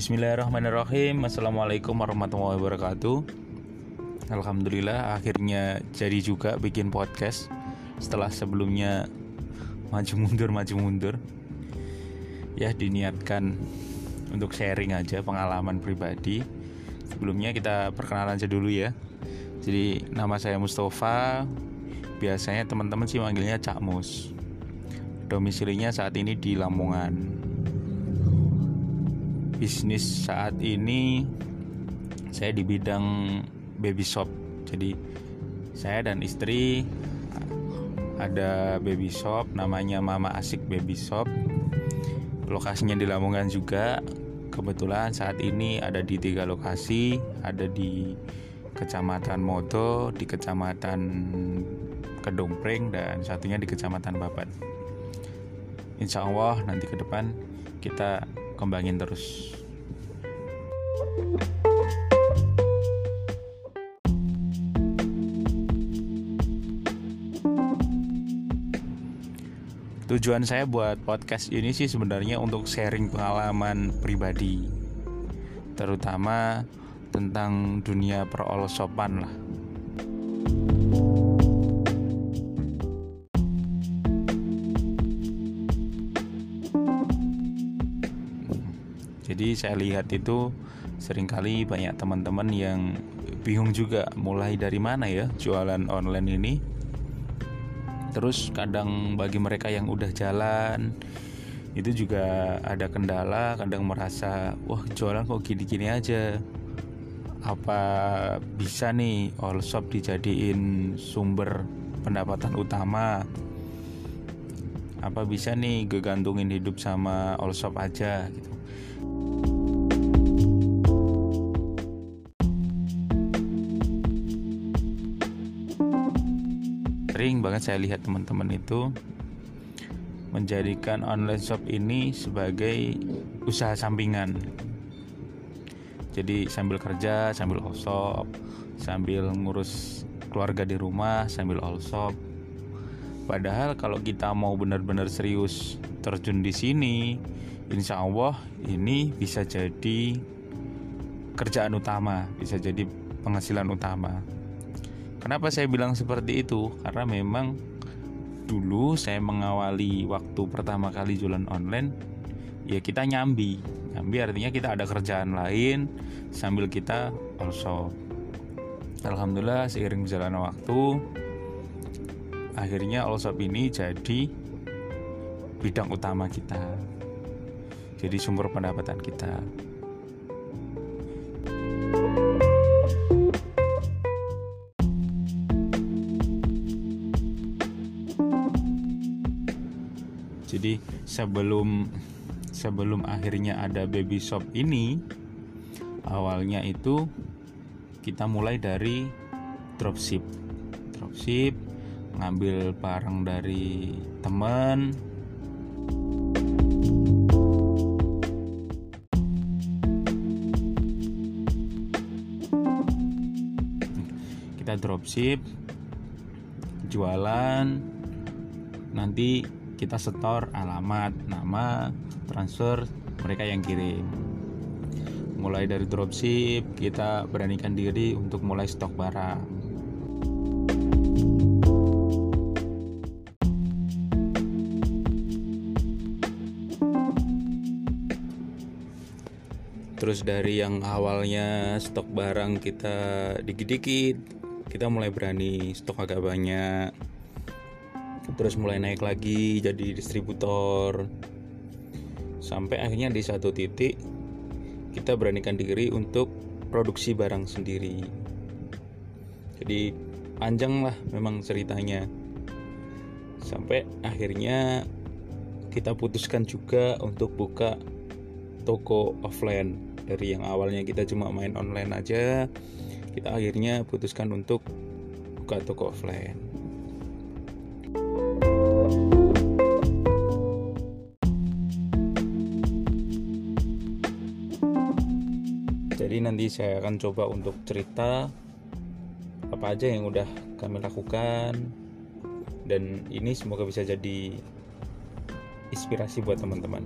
Bismillahirrahmanirrahim. Assalamualaikum warahmatullahi wabarakatuh. Alhamdulillah akhirnya jadi juga bikin podcast Setelah sebelumnya maju mundur maju mundur. Ya diniatkan untuk sharing aja pengalaman pribadi. Sebelumnya kita perkenalan aja dulu ya. Jadi nama saya Mustafa. Biasanya teman-teman sih manggilnya Cak Mus. Domisilinya saat ini di Lamongan bisnis saat ini saya di bidang baby shop. Jadi saya dan istri ada baby shop namanya Mama Asik Baby Shop. Lokasinya di Lamongan juga. Kebetulan saat ini ada di tiga lokasi, ada di Kecamatan Modo, di Kecamatan Kedompreng dan satunya di Kecamatan Babat. Insya Allah nanti ke depan kita kembangin terus. Tujuan saya buat podcast ini sih sebenarnya untuk sharing pengalaman pribadi Terutama tentang dunia perolosopan lah Jadi saya lihat itu sering kali banyak teman-teman yang bingung juga mulai dari mana ya jualan online ini. Terus kadang bagi mereka yang udah jalan itu juga ada kendala, kadang merasa wah jualan kok gini-gini aja. Apa bisa nih all shop dijadiin sumber pendapatan utama? Apa bisa nih gegantungin hidup sama all shop aja gitu sering banget saya lihat teman-teman itu menjadikan online shop ini sebagai usaha sampingan. Jadi sambil kerja, sambil all shop, sambil ngurus keluarga di rumah, sambil all shop. Padahal kalau kita mau benar-benar serius terjun di sini, insya Allah ini bisa jadi kerjaan utama, bisa jadi penghasilan utama. Kenapa saya bilang seperti itu? Karena memang dulu saya mengawali waktu pertama kali jualan online, ya kita nyambi. Nyambi artinya kita ada kerjaan lain sambil kita also. Alhamdulillah seiring berjalannya waktu, akhirnya also ini jadi bidang utama kita. Jadi sumber pendapatan kita. Jadi sebelum sebelum akhirnya ada baby shop ini awalnya itu kita mulai dari dropship dropship ngambil barang dari teman. Kita dropship jualan. Nanti kita setor alamat, nama, transfer mereka yang kirim. Mulai dari dropship, kita beranikan diri untuk mulai stok barang. Terus dari yang awalnya stok barang kita dikit-dikit, kita mulai berani stok agak banyak terus mulai naik lagi jadi distributor. Sampai akhirnya di satu titik kita beranikan diri untuk produksi barang sendiri. Jadi panjang lah memang ceritanya. Sampai akhirnya kita putuskan juga untuk buka toko offline. Dari yang awalnya kita cuma main online aja kita akhirnya putuskan untuk buka toko offline Nanti saya akan coba untuk cerita apa aja yang udah kami lakukan dan ini semoga bisa jadi inspirasi buat teman-teman.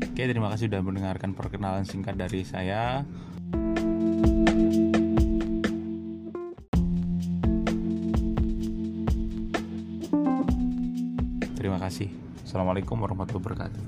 Oke, terima kasih sudah mendengarkan perkenalan singkat dari saya. Kasih. Assalamualaikum warahmatullahi wabarakatuh.